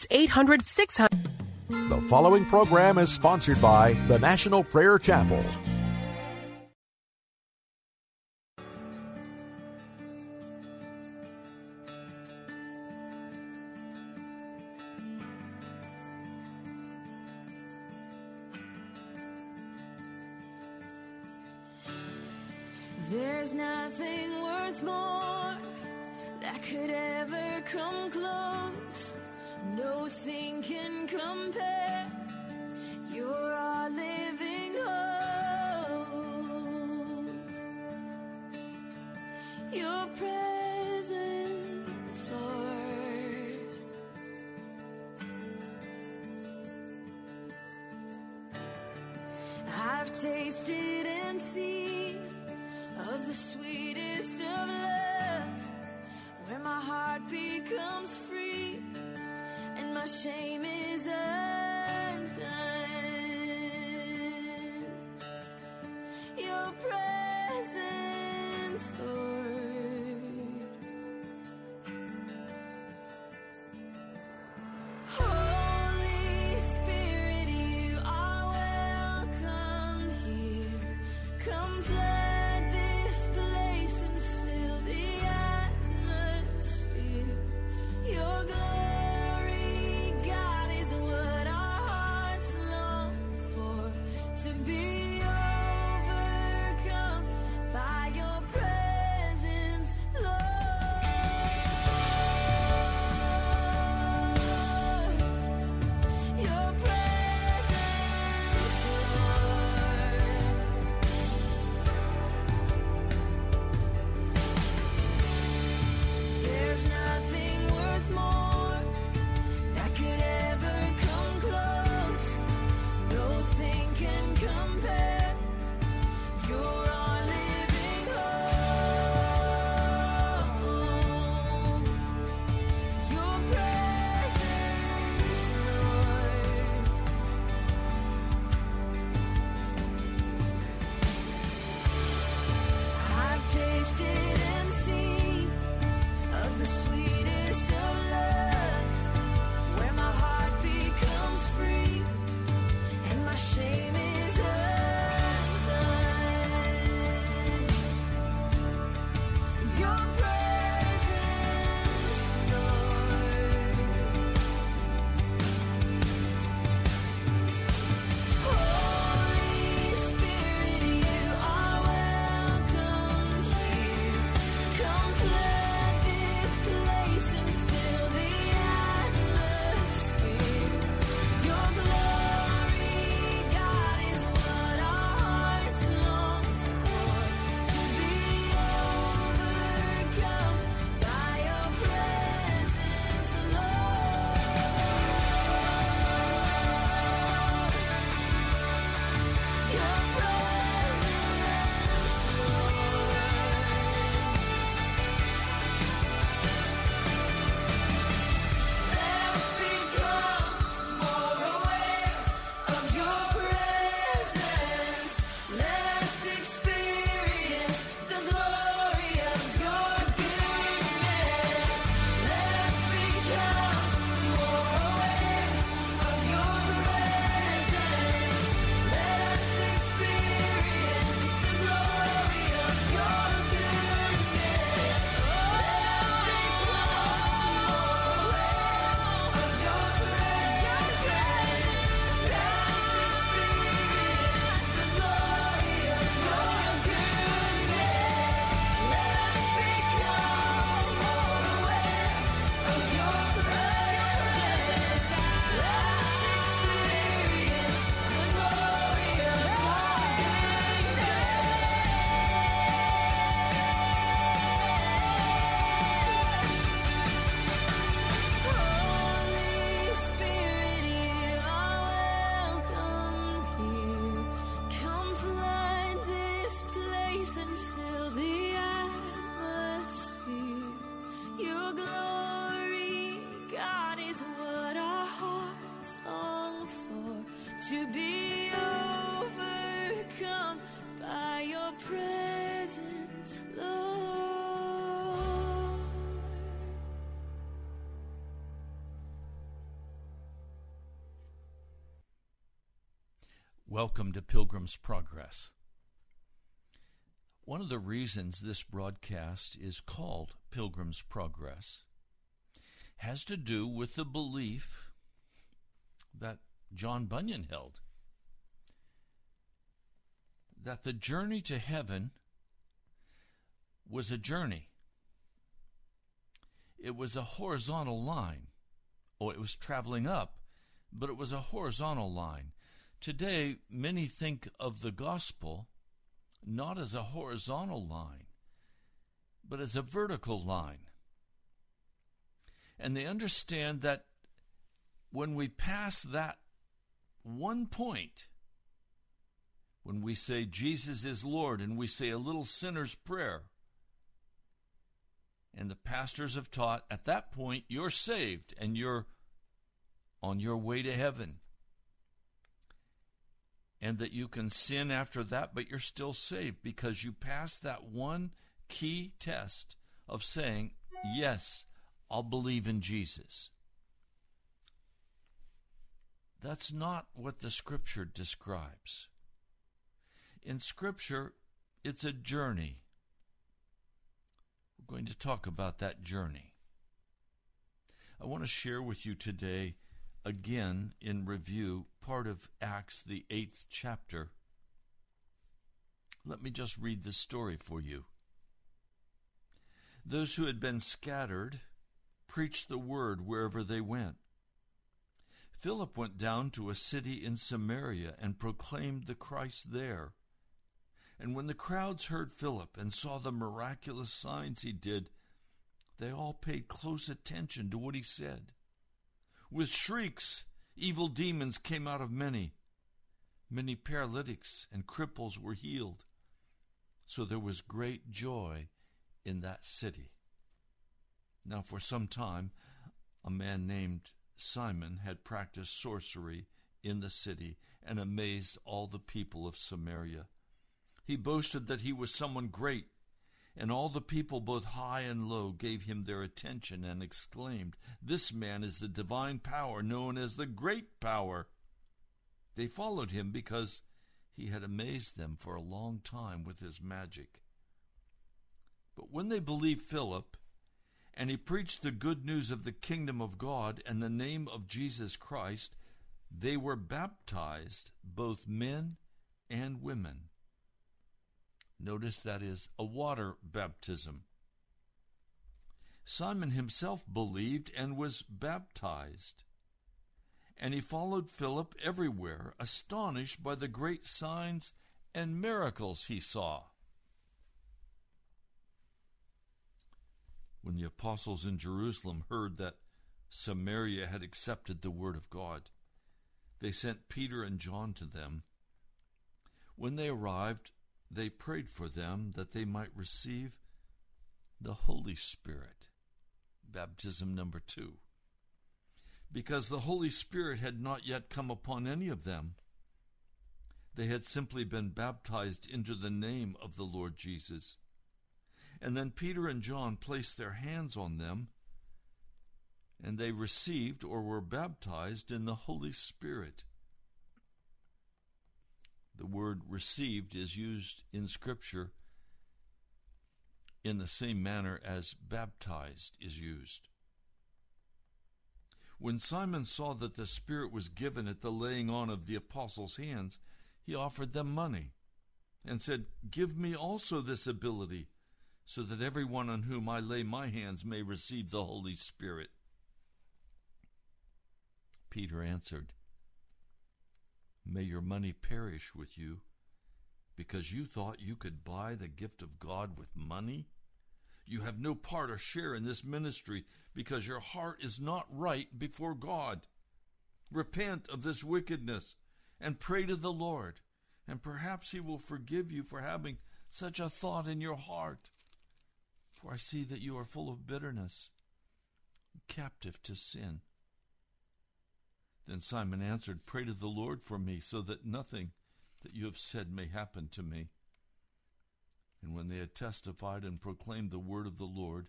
It's 800 600. The following program is sponsored by the National Prayer Chapel. There's nothing worth more that could ever come close. Nothing can compare. You're our living hope. Your presence, Lord. I've tasted and seen of the sweetest of loves, where my heart becomes free and my shame is undone. Your presence, Lord. Is what our hearts long for to be overcome by your presence, Lord. Welcome to Pilgrim's Progress. One of the reasons this broadcast is called Pilgrim's Progress has to do with the belief that John Bunyan held that the journey to heaven was a journey. It was a horizontal line. Oh, it was traveling up, but it was a horizontal line. Today, many think of the gospel not as a horizontal line, but as a vertical line. And they understand that when we pass that one point, when we say Jesus is Lord and we say a little sinner's prayer, and the pastors have taught at that point you're saved and you're on your way to heaven. And that you can sin after that, but you're still saved because you passed that one key test of saying, Yes, I'll believe in Jesus. That's not what the scripture describes. In scripture, it's a journey. We're going to talk about that journey. I want to share with you today, again in review, part of Acts, the eighth chapter. Let me just read the story for you. Those who had been scattered preached the word wherever they went. Philip went down to a city in Samaria and proclaimed the Christ there. And when the crowds heard Philip and saw the miraculous signs he did, they all paid close attention to what he said. With shrieks, evil demons came out of many. Many paralytics and cripples were healed. So there was great joy in that city. Now, for some time, a man named Simon had practiced sorcery in the city and amazed all the people of Samaria. He boasted that he was someone great, and all the people, both high and low, gave him their attention and exclaimed, This man is the divine power known as the Great Power. They followed him because he had amazed them for a long time with his magic. But when they believed Philip, and he preached the good news of the kingdom of God and the name of Jesus Christ, they were baptized, both men and women. Notice that is a water baptism. Simon himself believed and was baptized. And he followed Philip everywhere, astonished by the great signs and miracles he saw. When the apostles in Jerusalem heard that Samaria had accepted the word of God, they sent Peter and John to them. When they arrived, they prayed for them that they might receive the Holy Spirit. Baptism number two. Because the Holy Spirit had not yet come upon any of them. They had simply been baptized into the name of the Lord Jesus. And then Peter and John placed their hands on them, and they received or were baptized in the Holy Spirit. The word received is used in Scripture in the same manner as baptized is used. When Simon saw that the Spirit was given at the laying on of the apostles' hands, he offered them money and said, Give me also this ability, so that everyone on whom I lay my hands may receive the Holy Spirit. Peter answered, May your money perish with you, because you thought you could buy the gift of God with money? You have no part or share in this ministry, because your heart is not right before God. Repent of this wickedness and pray to the Lord, and perhaps He will forgive you for having such a thought in your heart. For I see that you are full of bitterness, captive to sin. Then Simon answered, Pray to the Lord for me, so that nothing that you have said may happen to me. And when they had testified and proclaimed the word of the Lord,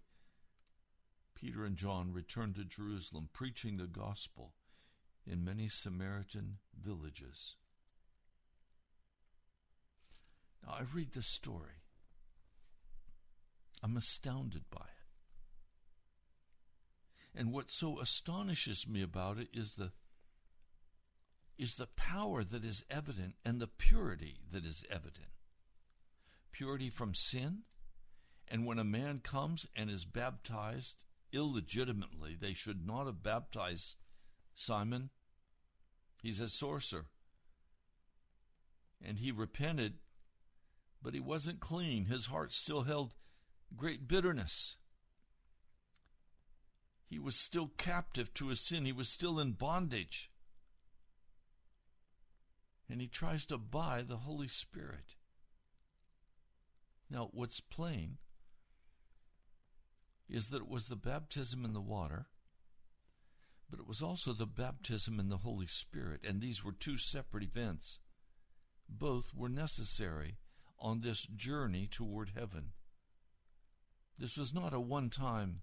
Peter and John returned to Jerusalem, preaching the gospel in many Samaritan villages. Now, I read this story. I'm astounded by it. And what so astonishes me about it is the is the power that is evident and the purity that is evident. Purity from sin, and when a man comes and is baptized illegitimately, they should not have baptized Simon. He's a sorcerer. And he repented, but he wasn't clean. His heart still held great bitterness. He was still captive to his sin, he was still in bondage and he tries to buy the Holy Spirit. Now, what's plain is that it was the baptism in the water, but it was also the baptism in the Holy Spirit, and these were two separate events. Both were necessary on this journey toward heaven. This was not a one time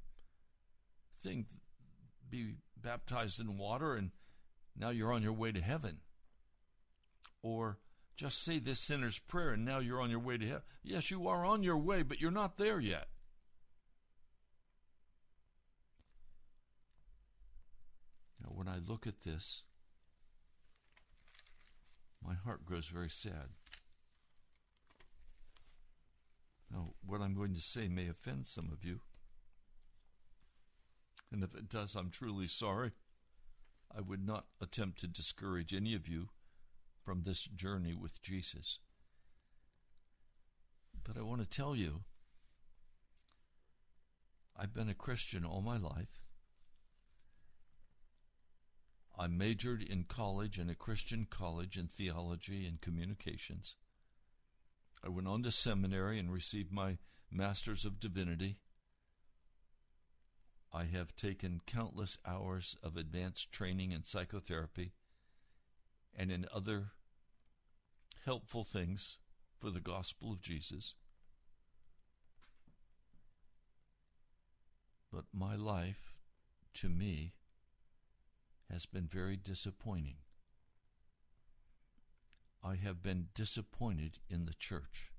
thing, be baptized in water and now you're on your way to heaven or just say this sinner's prayer and now you're on your way to heaven. Yes, you are on your way, but you're not there yet. Now, when I look at this, my heart grows very sad. Now, what I'm going to say may offend some of you. And if it does, I'm truly sorry. I would not attempt to discourage any of you from this journey with Jesus. But I want to tell you, I've been a Christian all my life. I majored in college, in a Christian college, in theology and communications. I went on to seminary and received my Master's of Divinity. I have taken countless hours of advanced training in psychotherapy and in other helpful things for the gospel of Jesus. But my life, to me, has been very disappointing. I have been disappointed in the church.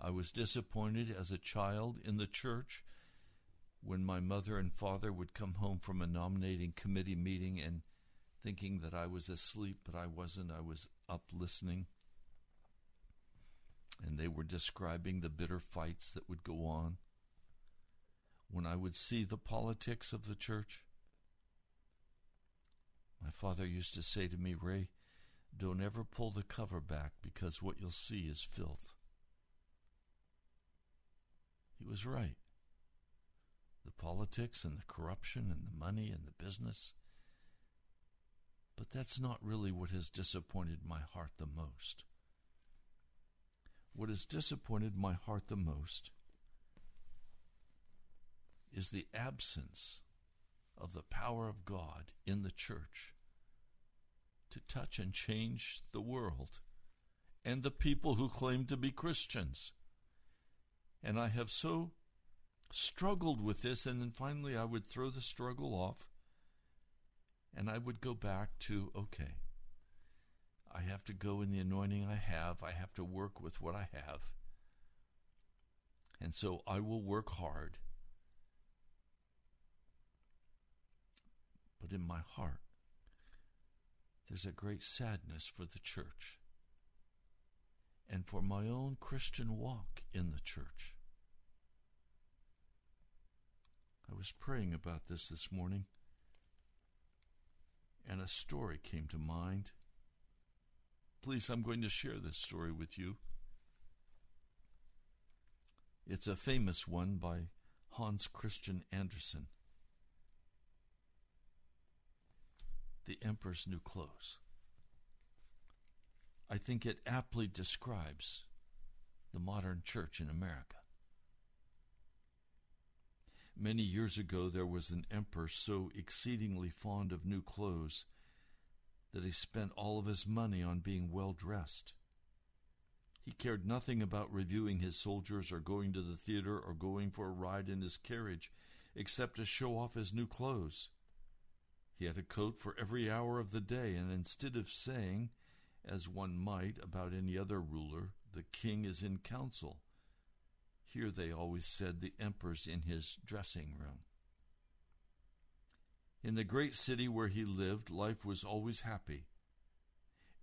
I was disappointed as a child in the church when my mother and father would come home from a nominating committee meeting and thinking that I was asleep, but I wasn't. I was up listening. And they were describing the bitter fights that would go on. When I would see the politics of the church, my father used to say to me, Ray, don't ever pull the cover back because what you'll see is filth. He was right. The politics and the corruption and the money and the business but that's not really what has disappointed my heart the most. What has disappointed my heart the most is the absence of the power of God in the church to touch and change the world and the people who claim to be Christians. And I have so struggled with this, and then finally I would throw the struggle off and I would go back to, okay, I have to go in the anointing I have, I have to work with what I have. And so I will work hard. But in my heart, there's a great sadness for the church and for my own Christian walk in the church. I was praying about this this morning and a story came to mind. Please, I'm going to share this story with you. It's a famous one by Hans Christian Andersen. The Emperor's New Clothes. I think it aptly describes the modern church in America. Many years ago, there was an emperor so exceedingly fond of new clothes that he spent all of his money on being well dressed. He cared nothing about reviewing his soldiers or going to the theater or going for a ride in his carriage, except to show off his new clothes. He had a coat for every hour of the day, and instead of saying, as one might about any other ruler, the king is in council, here they always said the emperor's in his dressing room. In the great city where he lived, life was always happy.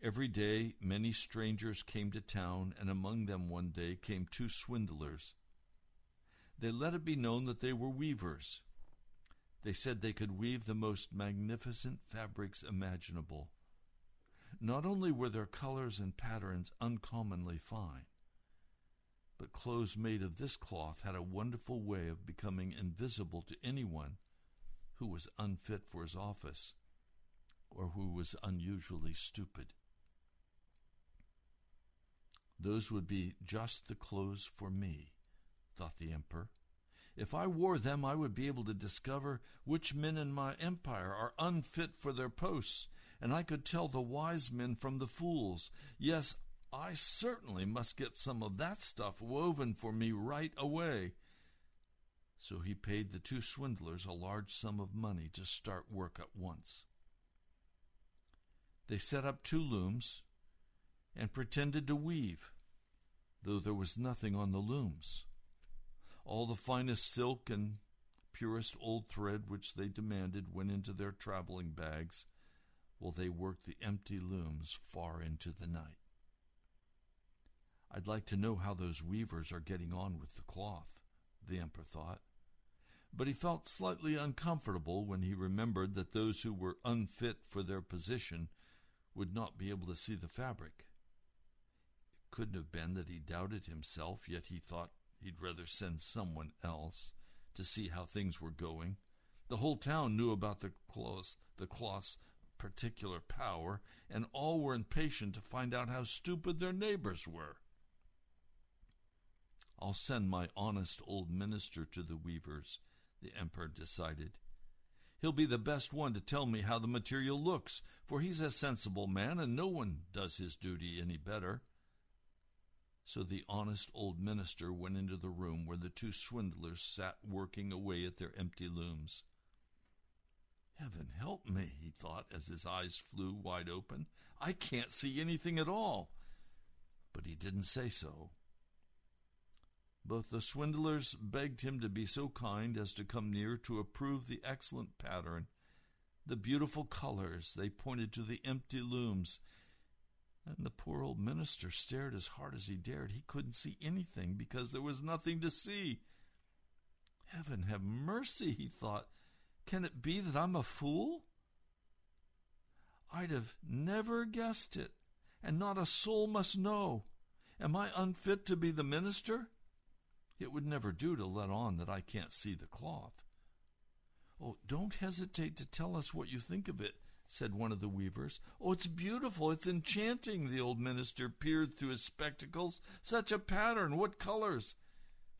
Every day many strangers came to town, and among them one day came two swindlers. They let it be known that they were weavers. They said they could weave the most magnificent fabrics imaginable. Not only were their colors and patterns uncommonly fine, but clothes made of this cloth had a wonderful way of becoming invisible to anyone who was unfit for his office or who was unusually stupid. Those would be just the clothes for me, thought the emperor. If I wore them, I would be able to discover which men in my empire are unfit for their posts, and I could tell the wise men from the fools. Yes, I certainly must get some of that stuff woven for me right away. So he paid the two swindlers a large sum of money to start work at once. They set up two looms and pretended to weave, though there was nothing on the looms. All the finest silk and purest old thread which they demanded went into their traveling bags, while they worked the empty looms far into the night. I'd like to know how those weavers are getting on with the cloth, the emperor thought. But he felt slightly uncomfortable when he remembered that those who were unfit for their position would not be able to see the fabric. It couldn't have been that he doubted himself, yet he thought he'd rather send someone else to see how things were going. The whole town knew about the cloth, the cloth's particular power, and all were impatient to find out how stupid their neighbors were. I'll send my honest old minister to the weavers, the emperor decided. He'll be the best one to tell me how the material looks, for he's a sensible man, and no one does his duty any better. So the honest old minister went into the room where the two swindlers sat working away at their empty looms. Heaven help me, he thought as his eyes flew wide open. I can't see anything at all. But he didn't say so. Both the swindlers begged him to be so kind as to come near to approve the excellent pattern, the beautiful colors. They pointed to the empty looms. And the poor old minister stared as hard as he dared. He couldn't see anything because there was nothing to see. Heaven have mercy, he thought. Can it be that I'm a fool? I'd have never guessed it, and not a soul must know. Am I unfit to be the minister? It would never do to let on that I can't see the cloth. Oh, don't hesitate to tell us what you think of it, said one of the weavers. Oh, it's beautiful, it's enchanting, the old minister peered through his spectacles. Such a pattern, what colors!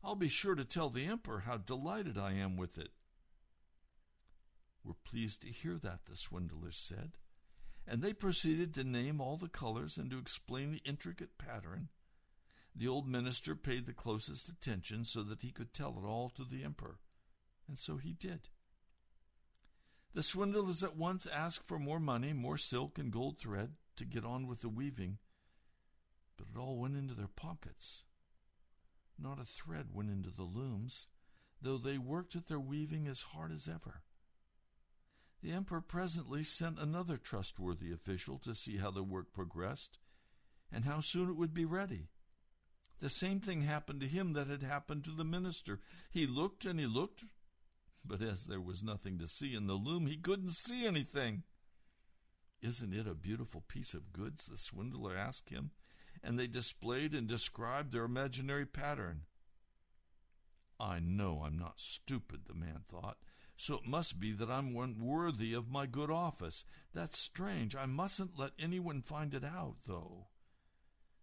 I'll be sure to tell the emperor how delighted I am with it. We're pleased to hear that, the swindler said, and they proceeded to name all the colors and to explain the intricate pattern. The old minister paid the closest attention so that he could tell it all to the emperor, and so he did. The swindlers at once asked for more money, more silk and gold thread to get on with the weaving, but it all went into their pockets. Not a thread went into the looms, though they worked at their weaving as hard as ever. The emperor presently sent another trustworthy official to see how the work progressed and how soon it would be ready. The same thing happened to him that had happened to the minister. He looked and he looked, but as there was nothing to see in the loom, he couldn't see anything. Isn't it a beautiful piece of goods? the swindler asked him, and they displayed and described their imaginary pattern. I know I'm not stupid, the man thought, so it must be that I'm one worthy of my good office. That's strange. I mustn't let anyone find it out, though.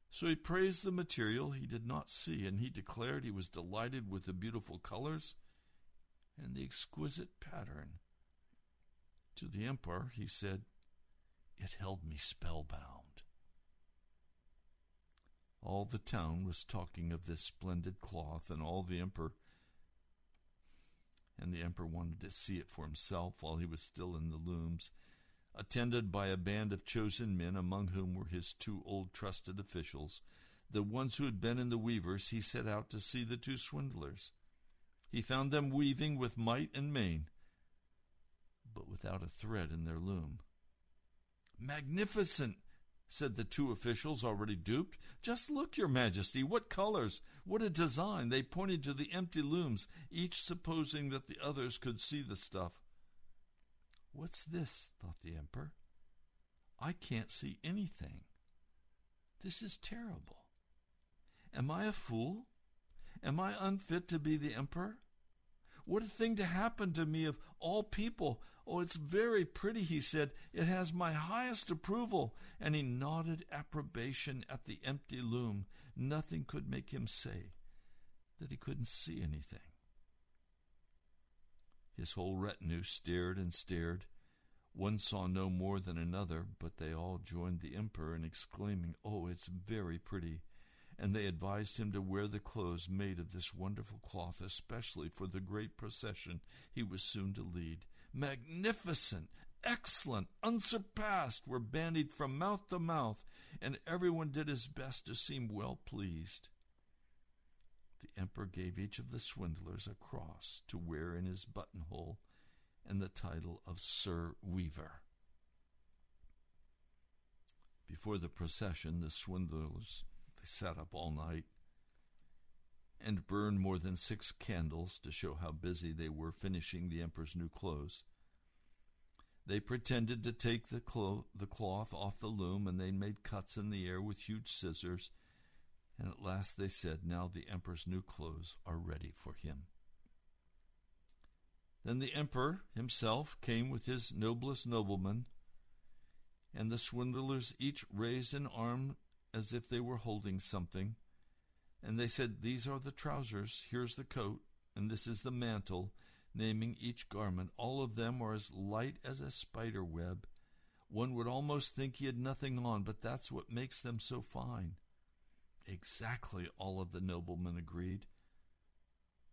So he praised the material he did not see, and he declared he was delighted with the beautiful colors and the exquisite pattern. To the emperor, he said, It held me spellbound. All the town was talking of this splendid cloth, and all the emperor and the emperor wanted to see it for himself while he was still in the looms, attended by a band of chosen men, among whom were his two old trusted officials. The ones who had been in the weavers, he set out to see the two swindlers. He found them weaving with might and main, but without a thread in their loom. Magnificent! said the two officials already duped. Just look, your majesty, what colors, what a design! They pointed to the empty looms, each supposing that the others could see the stuff. What's this? thought the emperor. I can't see anything. This is terrible. Am I a fool? Am I unfit to be the emperor? What a thing to happen to me of all people! Oh, it's very pretty, he said. It has my highest approval. And he nodded approbation at the empty loom. Nothing could make him say that he couldn't see anything. His whole retinue stared and stared. One saw no more than another, but they all joined the emperor in exclaiming, Oh, it's very pretty and they advised him to wear the clothes made of this wonderful cloth, especially for the great procession he was soon to lead. Magnificent, excellent, unsurpassed were bandied from mouth to mouth, and everyone did his best to seem well pleased. The emperor gave each of the swindlers a cross to wear in his buttonhole and the title of Sir Weaver. Before the procession, the swindlers sat up all night and burned more than six candles to show how busy they were finishing the emperor's new clothes. They pretended to take the, clo- the cloth off the loom, and they made cuts in the air with huge scissors. And at last they said, Now the emperor's new clothes are ready for him. Then the emperor himself came with his noblest noblemen, and the swindlers each raised an arm as if they were holding something. And they said, These are the trousers, here's the coat, and this is the mantle, naming each garment. All of them are as light as a spider web. One would almost think he had nothing on, but that's what makes them so fine. Exactly, all of the noblemen agreed,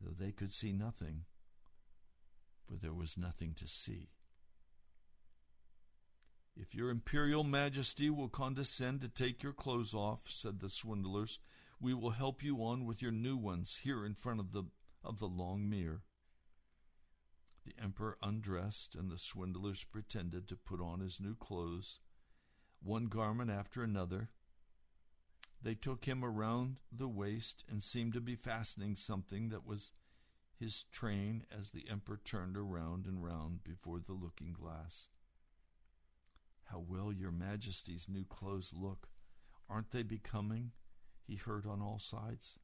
though they could see nothing, for there was nothing to see. If your imperial majesty will condescend to take your clothes off, said the swindlers, we will help you on with your new ones here in front of the of the long mirror. The emperor undressed, and the swindlers pretended to put on his new clothes, one garment after another. They took him around the waist and seemed to be fastening something that was his train as the emperor turned around and round before the looking glass. How well your majesty's new clothes look. Aren't they becoming? He heard on all sides.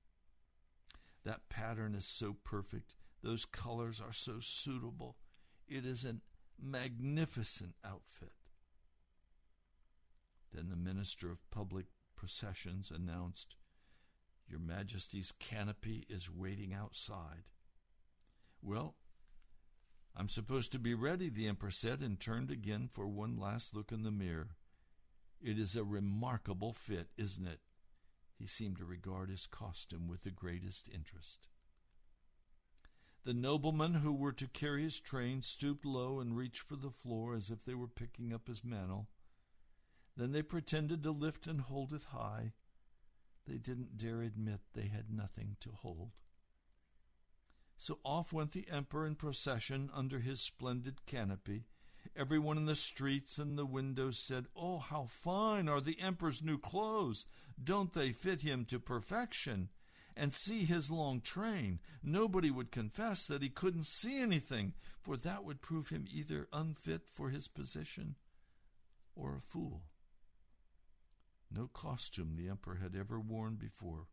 That pattern is so perfect. Those colors are so suitable. It is a magnificent outfit. Then the minister of public processions announced, Your Majesty's canopy is waiting outside. Well, I'm supposed to be ready, the emperor said, and turned again for one last look in the mirror. It is a remarkable fit, isn't it? He seemed to regard his costume with the greatest interest. The noblemen who were to carry his train stooped low and reached for the floor as if they were picking up his mantle. Then they pretended to lift and hold it high. They didn't dare admit they had nothing to hold. So off went the emperor in procession under his splendid canopy. Everyone in the streets and the windows said, Oh, how fine are the emperor's new clothes! Don't they fit him to perfection? And see his long train. Nobody would confess that he couldn't see anything, for that would prove him either unfit for his position or a fool. No costume the emperor had ever worn before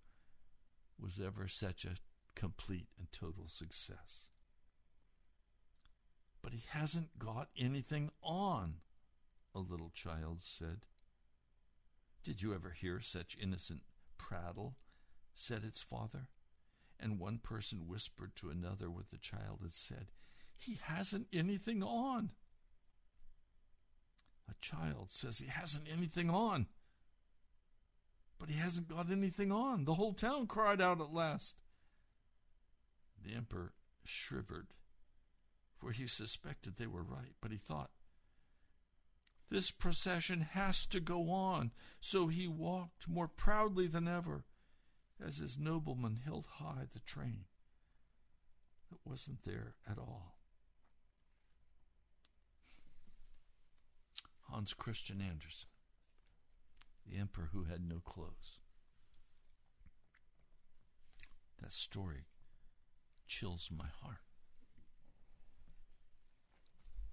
was ever such a complete and total success. But he hasn't got anything on, a little child said. Did you ever hear such innocent prattle? said its father. And one person whispered to another what the child had said He hasn't anything on. A child says he hasn't anything on. But he hasn't got anything on. The whole town cried out at last. The emperor shivered, for he suspected they were right, but he thought, this procession has to go on. So he walked more proudly than ever as his nobleman held high the train that wasn't there at all. Hans Christian Andersen, the emperor who had no clothes. That story chills my heart.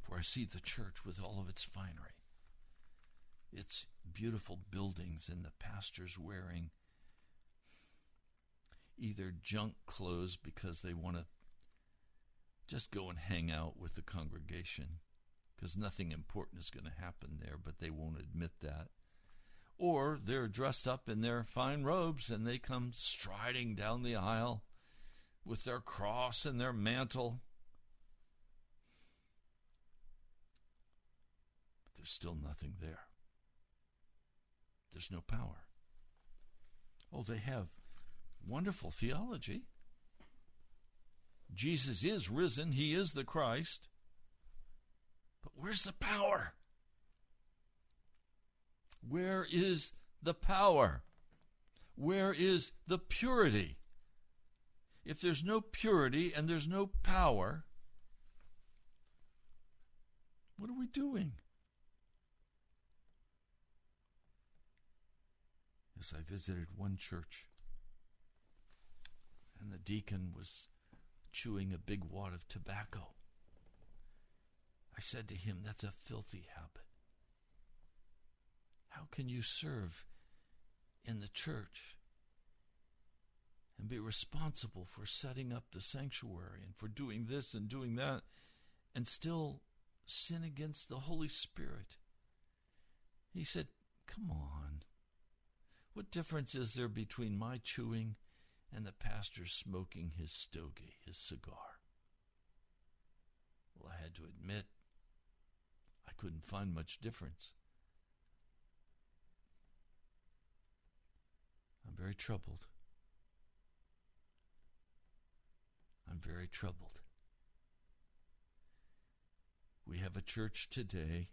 For I see the church with all of its finery, its beautiful buildings, and the pastors wearing either junk clothes because they want to just go and hang out with the congregation because nothing important is going to happen there, but they won't admit that. Or they're dressed up in their fine robes and they come striding down the aisle with their cross and their mantle. But there's still nothing there. There's no power. Oh, they have wonderful theology. Jesus is risen, he is the Christ. But where's the power? Where is the power? Where is the purity? If there's no purity and there's no power, what are we doing? Yes, I visited one church, and the deacon was chewing a big wad of tobacco. I said to him, That's a filthy habit. How can you serve in the church and be responsible for setting up the sanctuary and for doing this and doing that and still sin against the Holy Spirit? He said, Come on. What difference is there between my chewing and the pastor smoking his stogie, his cigar? Well, I had to admit, I couldn't find much difference. I'm very troubled. I'm very troubled. We have a church today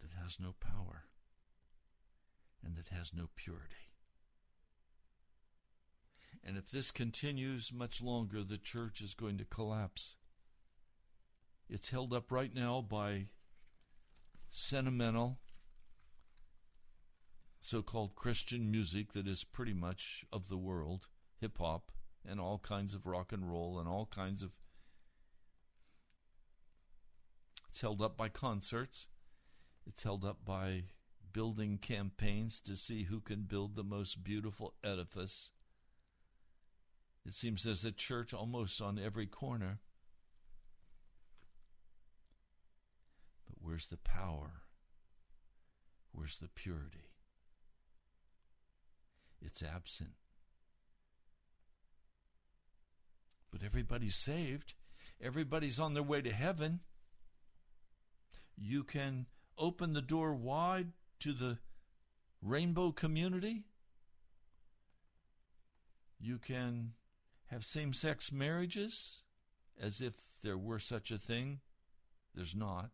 that has no power and that has no purity. And if this continues much longer, the church is going to collapse. It's held up right now by sentimental, so called Christian music that is pretty much of the world hip hop and all kinds of rock and roll and all kinds of. It's held up by concerts. It's held up by building campaigns to see who can build the most beautiful edifice. It seems there's a church almost on every corner. But where's the power? Where's the purity? It's absent. But everybody's saved. Everybody's on their way to heaven. You can open the door wide to the rainbow community. You can have same sex marriages as if there were such a thing. There's not.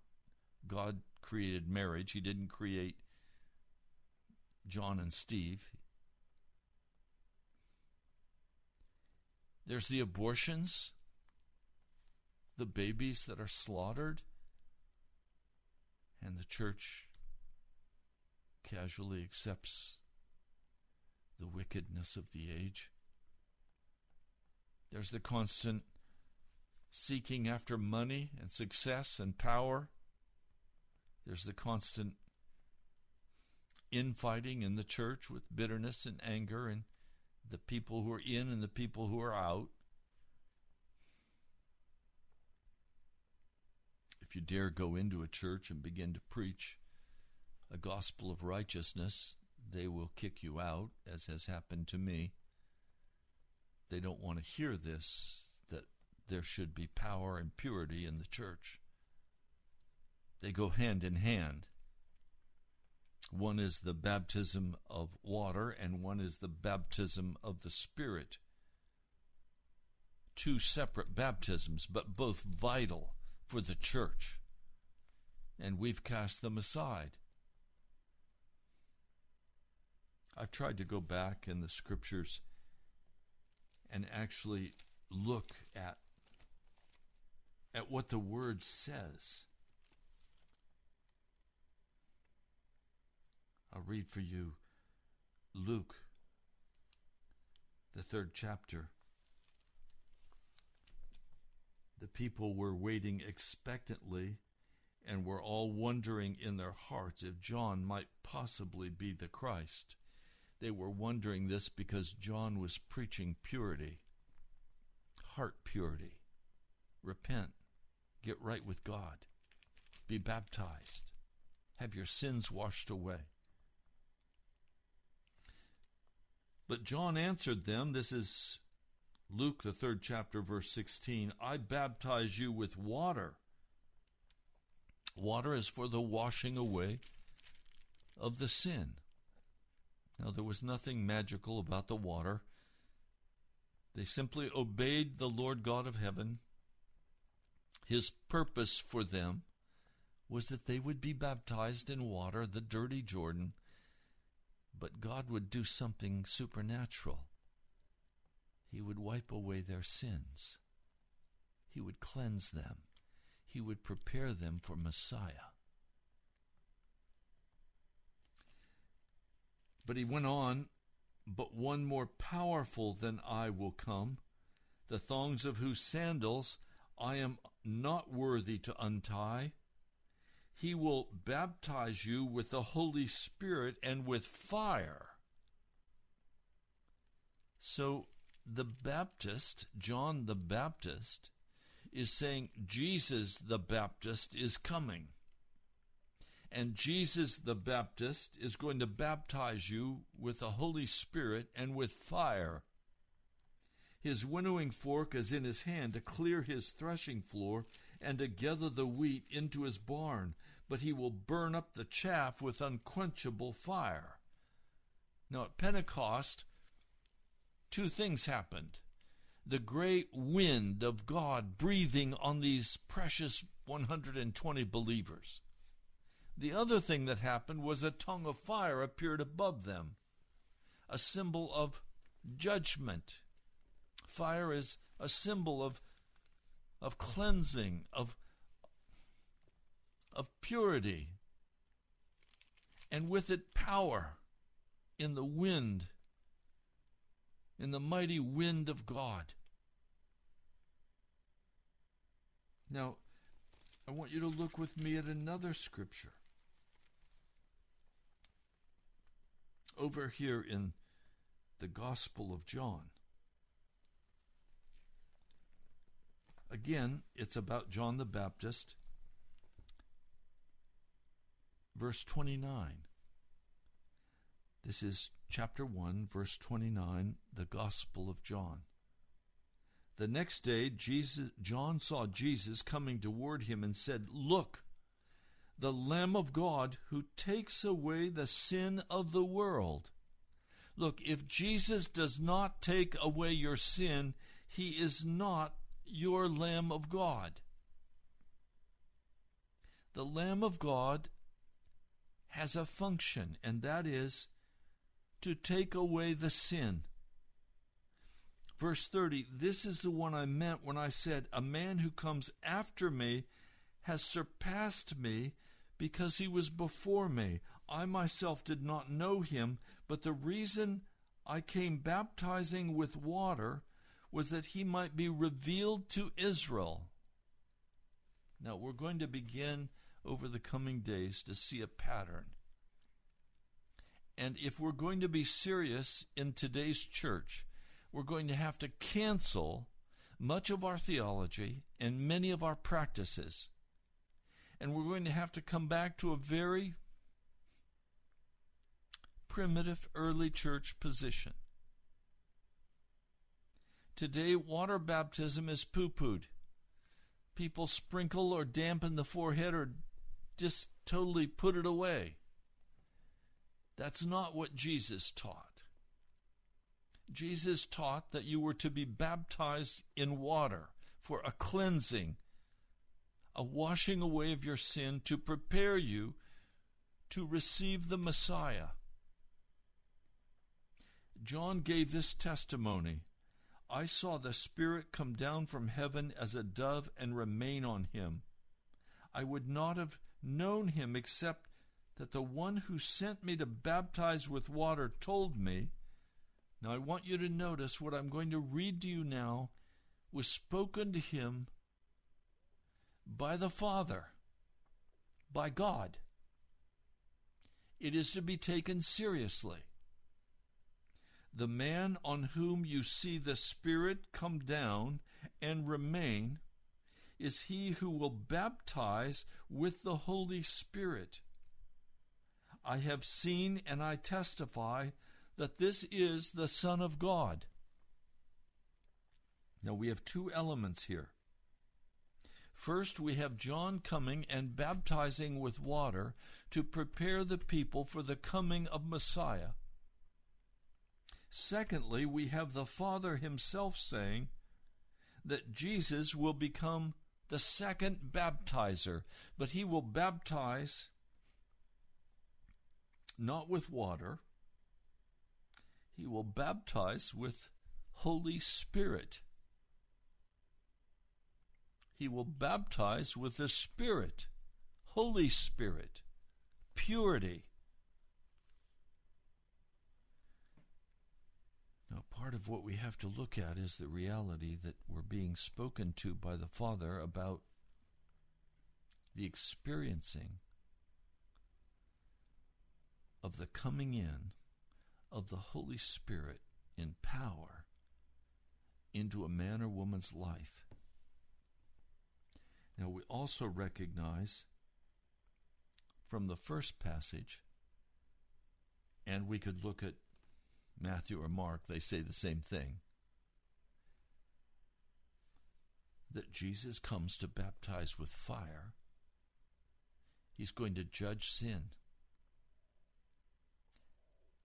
God created marriage, He didn't create John and Steve. There's the abortions, the babies that are slaughtered, and the church casually accepts the wickedness of the age. There's the constant seeking after money and success and power. There's the constant infighting in the church with bitterness and anger and the people who are in and the people who are out. If you dare go into a church and begin to preach a gospel of righteousness, they will kick you out, as has happened to me. they don't want to hear this that there should be power and purity in the church. They go hand in hand. One is the baptism of water, and one is the baptism of the Spirit. Two separate baptisms, but both vital for the church. And we've cast them aside. I've tried to go back in the scriptures and actually look at at what the word says. I'll read for you Luke, the third chapter. The people were waiting expectantly and were all wondering in their hearts if John might possibly be the Christ. They were wondering this because John was preaching purity, heart purity. Repent, get right with God, be baptized, have your sins washed away. But John answered them, this is Luke, the third chapter, verse 16 I baptize you with water. Water is for the washing away of the sin. Now, there was nothing magical about the water. They simply obeyed the Lord God of heaven. His purpose for them was that they would be baptized in water, the dirty Jordan, but God would do something supernatural. He would wipe away their sins, He would cleanse them, He would prepare them for Messiah. But he went on, But one more powerful than I will come, the thongs of whose sandals I am not worthy to untie. He will baptize you with the Holy Spirit and with fire. So the Baptist, John the Baptist, is saying Jesus the Baptist is coming. And Jesus the Baptist is going to baptize you with the Holy Spirit and with fire. His winnowing fork is in his hand to clear his threshing floor and to gather the wheat into his barn, but he will burn up the chaff with unquenchable fire. Now, at Pentecost, two things happened. The great wind of God breathing on these precious 120 believers. The other thing that happened was a tongue of fire appeared above them, a symbol of judgment. Fire is a symbol of, of cleansing, of, of purity, and with it power in the wind, in the mighty wind of God. Now, I want you to look with me at another scripture. over here in the Gospel of John. Again, it's about John the Baptist. Verse 29. This is chapter 1, verse 29, the Gospel of John. The next day, Jesus, John saw Jesus coming toward him and said, Look, the Lamb of God who takes away the sin of the world. Look, if Jesus does not take away your sin, he is not your Lamb of God. The Lamb of God has a function, and that is to take away the sin. Verse 30 This is the one I meant when I said, A man who comes after me has surpassed me because he was before me. I myself did not know him, but the reason I came baptizing with water was that he might be revealed to Israel. Now, we're going to begin over the coming days to see a pattern. And if we're going to be serious in today's church, we're going to have to cancel much of our theology and many of our practices and we're going to have to come back to a very primitive early church position. Today, water baptism is poo pooed. People sprinkle or dampen the forehead or just totally put it away. That's not what Jesus taught. Jesus taught that you were to be baptized in water for a cleansing, a washing away of your sin to prepare you to receive the Messiah. John gave this testimony I saw the Spirit come down from heaven as a dove and remain on him. I would not have known him except that the one who sent me to baptize with water told me. Now I want you to notice what I'm going to read to you now was spoken to him by the Father, by God. It is to be taken seriously. The man on whom you see the Spirit come down and remain is he who will baptize with the Holy Spirit. I have seen and I testify that this is the Son of God. Now we have two elements here. First, we have John coming and baptizing with water to prepare the people for the coming of Messiah. Secondly, we have the Father himself saying that Jesus will become the second baptizer, but he will baptize not with water, he will baptize with Holy Spirit. He will baptize with the Spirit, Holy Spirit, purity. Part of what we have to look at is the reality that we're being spoken to by the Father about the experiencing of the coming in of the Holy Spirit in power into a man or woman's life. Now, we also recognize from the first passage, and we could look at Matthew or Mark, they say the same thing. That Jesus comes to baptize with fire. He's going to judge sin.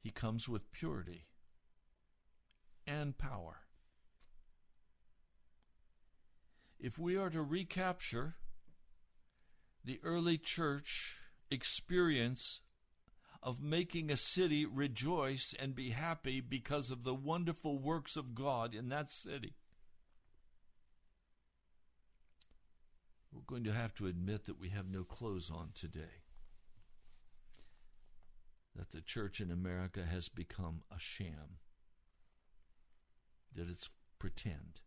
He comes with purity and power. If we are to recapture the early church experience of making a city rejoice and be happy because of the wonderful works of God in that city. We're going to have to admit that we have no clothes on today. That the church in America has become a sham. That it's pretend.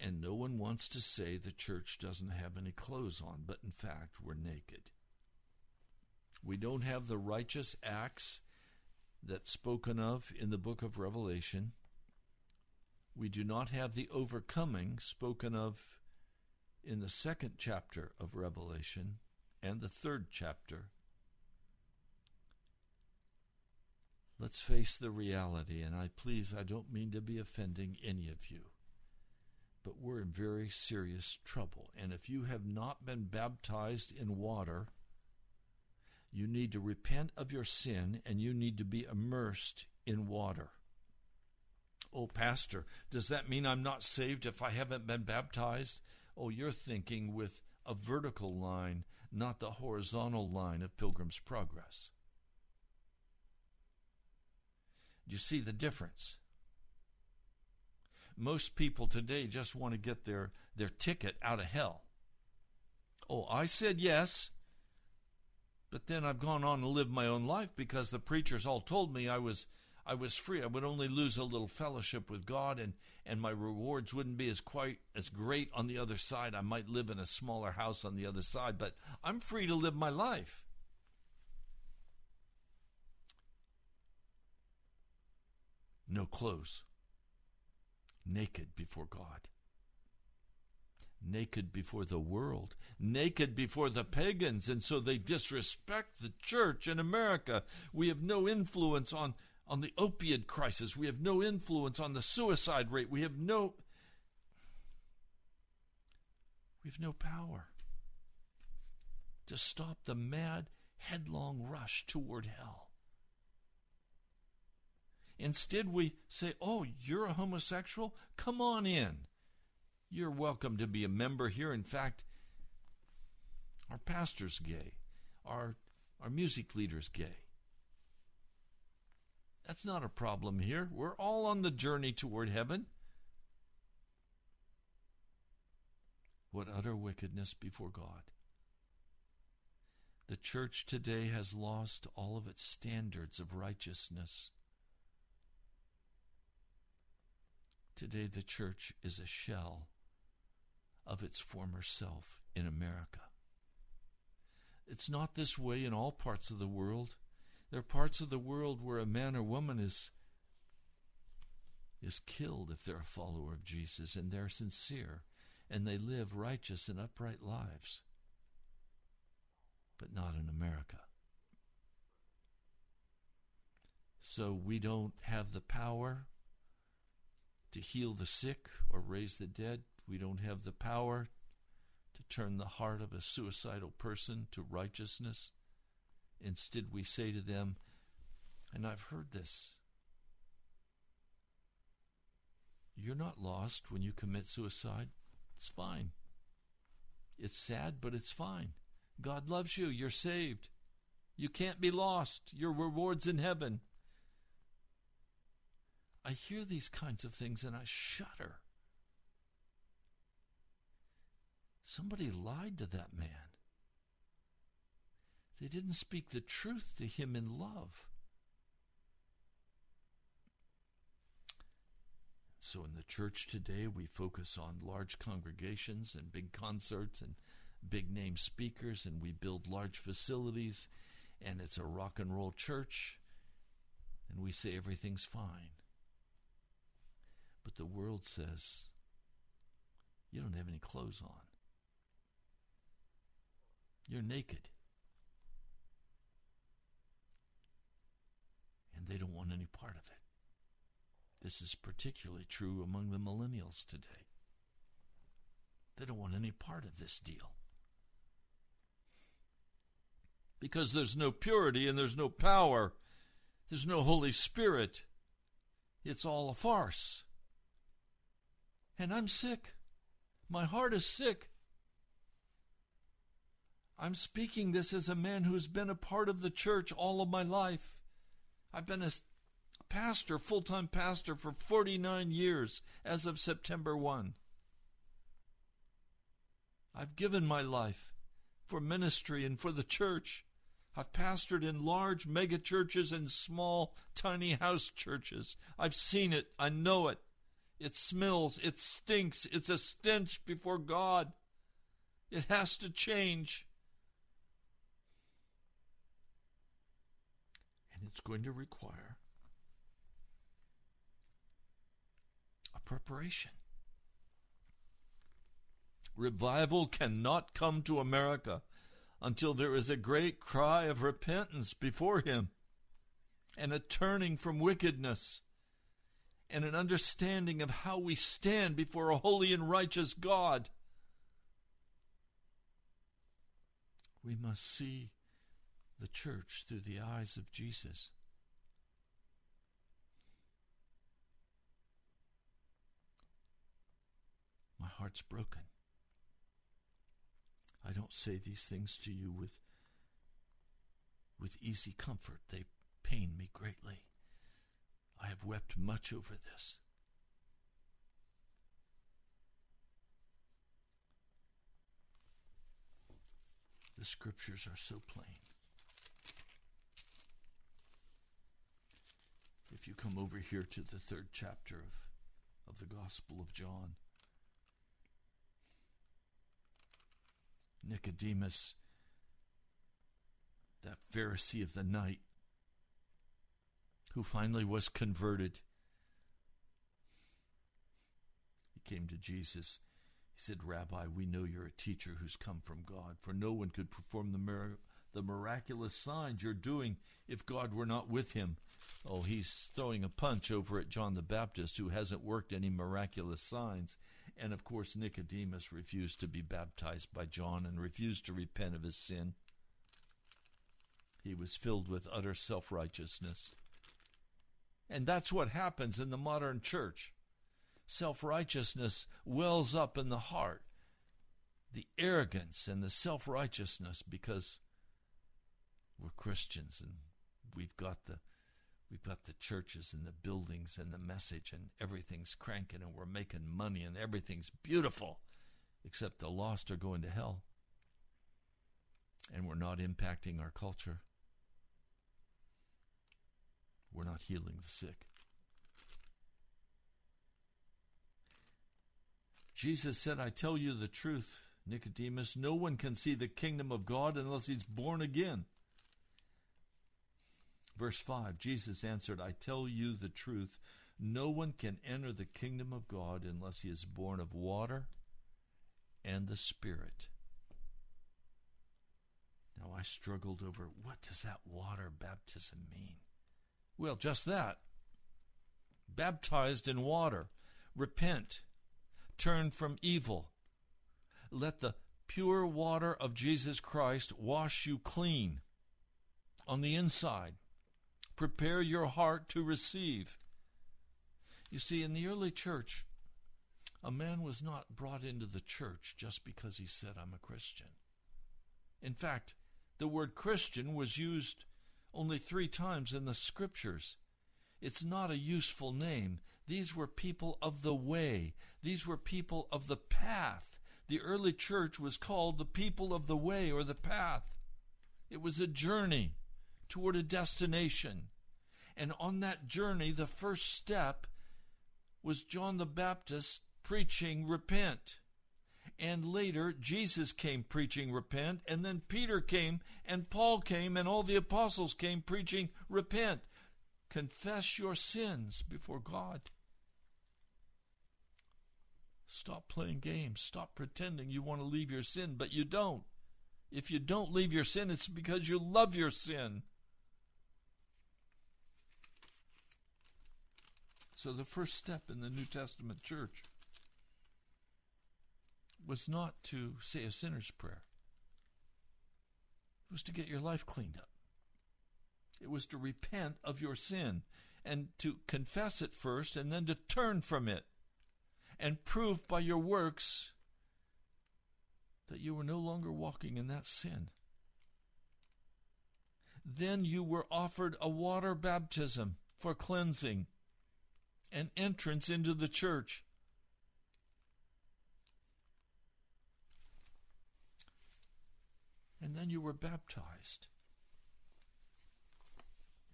And no one wants to say the church doesn't have any clothes on, but in fact, we're naked. We don't have the righteous acts that's spoken of in the book of Revelation. We do not have the overcoming spoken of in the second chapter of Revelation and the third chapter. Let's face the reality, and I please, I don't mean to be offending any of you, but we're in very serious trouble. And if you have not been baptized in water, you need to repent of your sin and you need to be immersed in water. Oh, Pastor, does that mean I'm not saved if I haven't been baptized? Oh, you're thinking with a vertical line, not the horizontal line of Pilgrim's Progress. You see the difference? Most people today just want to get their, their ticket out of hell. Oh, I said yes. But then I've gone on to live my own life because the preachers all told me I was I was free. I would only lose a little fellowship with God and, and my rewards wouldn't be as quite as great on the other side. I might live in a smaller house on the other side, but I'm free to live my life. No clothes. Naked before God naked before the world, naked before the pagans, and so they disrespect the church in America. We have no influence on, on the opiate crisis. We have no influence on the suicide rate. We have no we have no power to stop the mad, headlong rush toward hell. Instead, we say, Oh, you're a homosexual? Come on in. You're welcome to be a member here. In fact, our pastor's gay, our, our music leader's gay. That's not a problem here. We're all on the journey toward heaven. What utter wickedness before God. The church today has lost all of its standards of righteousness. Today, the church is a shell of its former self in America. It's not this way in all parts of the world. There are parts of the world where a man or woman is is killed if they're a follower of Jesus and they're sincere and they live righteous and upright lives. But not in America. So we don't have the power to heal the sick or raise the dead. We don't have the power to turn the heart of a suicidal person to righteousness. Instead, we say to them, and I've heard this you're not lost when you commit suicide. It's fine. It's sad, but it's fine. God loves you. You're saved. You can't be lost. Your reward's in heaven. I hear these kinds of things and I shudder. Somebody lied to that man. They didn't speak the truth to him in love. So, in the church today, we focus on large congregations and big concerts and big name speakers, and we build large facilities, and it's a rock and roll church, and we say everything's fine. But the world says, you don't have any clothes on. You're naked. And they don't want any part of it. This is particularly true among the millennials today. They don't want any part of this deal. Because there's no purity and there's no power, there's no Holy Spirit. It's all a farce. And I'm sick. My heart is sick. I'm speaking this as a man who's been a part of the church all of my life. I've been a pastor, full time pastor, for 49 years as of September 1. I've given my life for ministry and for the church. I've pastored in large mega churches and small, tiny house churches. I've seen it. I know it. It smells. It stinks. It's a stench before God. It has to change. It's going to require a preparation. Revival cannot come to America until there is a great cry of repentance before Him and a turning from wickedness and an understanding of how we stand before a holy and righteous God. We must see the church through the eyes of Jesus. My heart's broken. I don't say these things to you with with easy comfort. They pain me greatly. I have wept much over this. The scriptures are so plain. If you come over here to the third chapter of, of the Gospel of John, Nicodemus, that Pharisee of the night, who finally was converted. He came to Jesus. He said, Rabbi, we know you're a teacher who's come from God, for no one could perform the, mir- the miraculous signs you're doing if God were not with him. Oh, he's throwing a punch over at John the Baptist, who hasn't worked any miraculous signs. And of course, Nicodemus refused to be baptized by John and refused to repent of his sin. He was filled with utter self righteousness. And that's what happens in the modern church. Self righteousness wells up in the heart. The arrogance and the self righteousness because we're Christians and we've got the we've got the churches and the buildings and the message and everything's cranking and we're making money and everything's beautiful except the lost are going to hell. And we're not impacting our culture. We're not healing the sick. Jesus said I tell you the truth Nicodemus no one can see the kingdom of God unless he's born again Verse 5 Jesus answered, I tell you the truth. No one can enter the kingdom of God unless he is born of water and the Spirit. Now I struggled over what does that water baptism mean? Well, just that. Baptized in water. Repent. Turn from evil. Let the pure water of Jesus Christ wash you clean on the inside prepare your heart to receive. You see, in the early church, a man was not brought into the church just because he said, I'm a Christian. In fact, the word Christian was used only three times in the scriptures. It's not a useful name. These were people of the way, these were people of the path. The early church was called the people of the way or the path. It was a journey toward a destination. And on that journey, the first step was John the Baptist preaching, Repent. And later, Jesus came preaching, Repent. And then Peter came, and Paul came, and all the apostles came preaching, Repent. Confess your sins before God. Stop playing games. Stop pretending you want to leave your sin, but you don't. If you don't leave your sin, it's because you love your sin. So the first step in the New Testament church was not to say a sinner's prayer. It was to get your life cleaned up. It was to repent of your sin and to confess it first and then to turn from it and prove by your works that you were no longer walking in that sin. Then you were offered a water baptism for cleansing an entrance into the church. And then you were baptized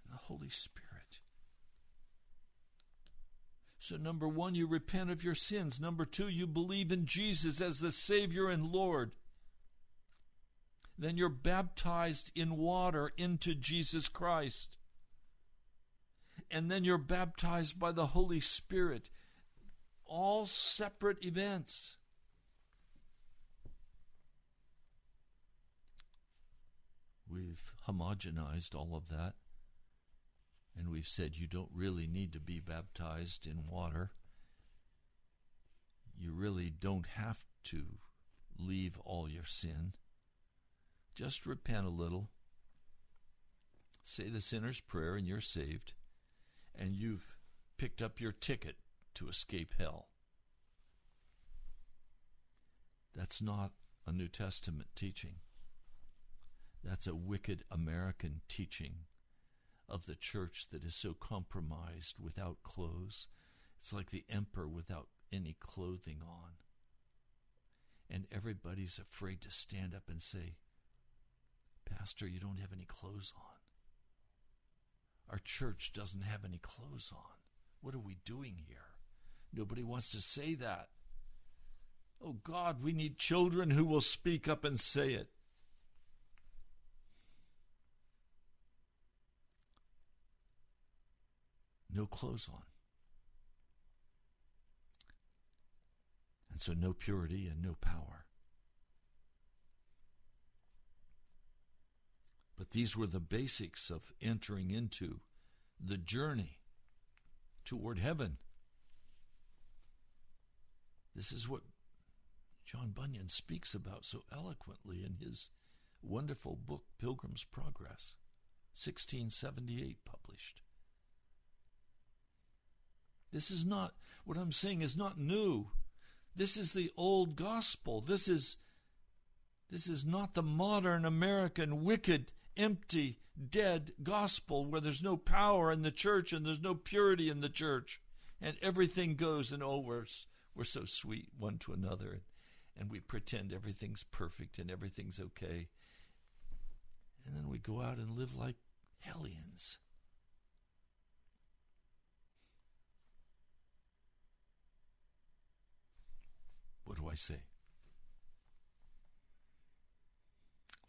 in the Holy Spirit. So, number one, you repent of your sins. Number two, you believe in Jesus as the Savior and Lord. Then you're baptized in water into Jesus Christ and then you're baptized by the Holy Spirit. All separate events. We've homogenized all of that, and we've said you don't really need to be baptized in water. You really don't have to leave all your sin. Just repent a little. Say the sinner's prayer, and you're saved and you've picked up your ticket to escape hell. That's not a New Testament teaching. That's a wicked American teaching of the church that is so compromised without clothes. It's like the emperor without any clothing on. And everybody's afraid to stand up and say, Pastor, you don't have any clothes on. Our church doesn't have any clothes on. What are we doing here? Nobody wants to say that. Oh God, we need children who will speak up and say it. No clothes on. And so no purity and no power. But these were the basics of entering into the journey toward heaven. This is what John Bunyan speaks about so eloquently in his wonderful book, Pilgrim's Progress, 1678 published. This is not, what I'm saying is not new. This is the old gospel. This is, this is not the modern American wicked, empty, dead gospel where there's no power in the church and there's no purity in the church and everything goes and oh, we're, we're so sweet one to another and we pretend everything's perfect and everything's okay. And then we go out and live like hellions. What do I say?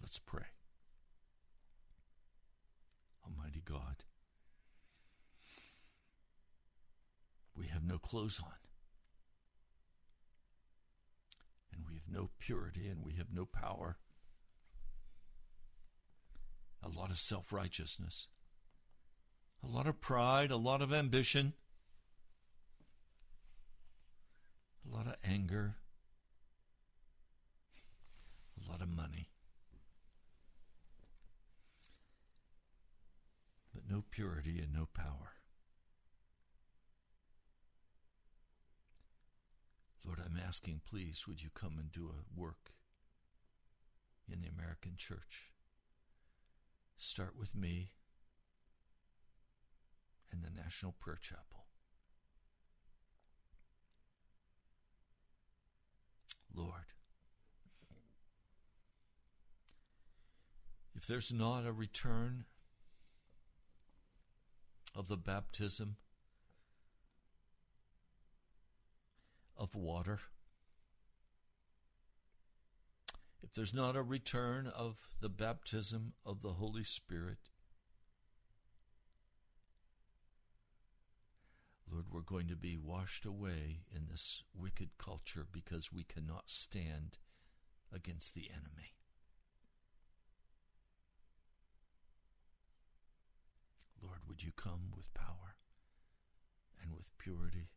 Let's pray. God, we have no clothes on. And we have no purity and we have no power. A lot of self righteousness, a lot of pride, a lot of ambition, a lot of anger, a lot of money. No purity and no power. Lord, I'm asking, please, would you come and do a work in the American church? Start with me and the National Prayer Chapel. Lord, if there's not a return of the baptism of water, if there's not a return of the baptism of the Holy Spirit, Lord, we're going to be washed away in this wicked culture because we cannot stand against the enemy. Lord, would you come with power and with purity?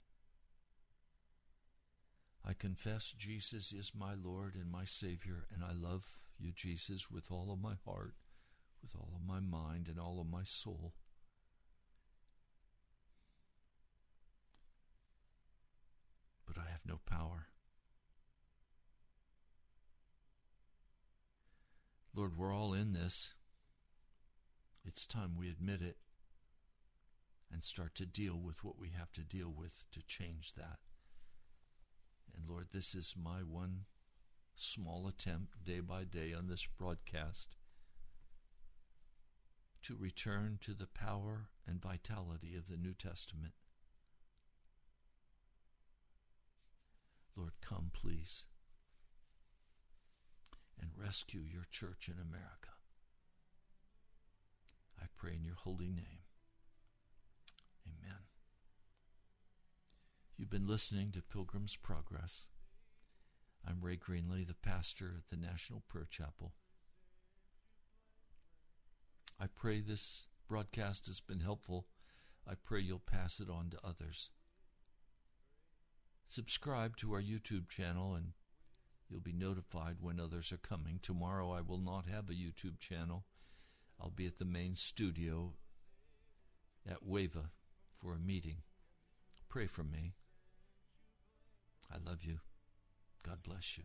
I confess Jesus is my Lord and my Savior, and I love you, Jesus, with all of my heart, with all of my mind, and all of my soul. But I have no power. Lord, we're all in this. It's time we admit it and start to deal with what we have to deal with to change that. And Lord, this is my one small attempt day by day on this broadcast to return to the power and vitality of the New Testament. Lord, come, please, and rescue your church in America. I pray in your holy name. Amen. You've been listening to Pilgrim's Progress. I'm Ray Greenley, the pastor at the National Prayer Chapel. I pray this broadcast has been helpful. I pray you'll pass it on to others. Subscribe to our YouTube channel and you'll be notified when others are coming. Tomorrow I will not have a YouTube channel. I'll be at the main studio at Wava for a meeting. Pray for me. I love you. God bless you.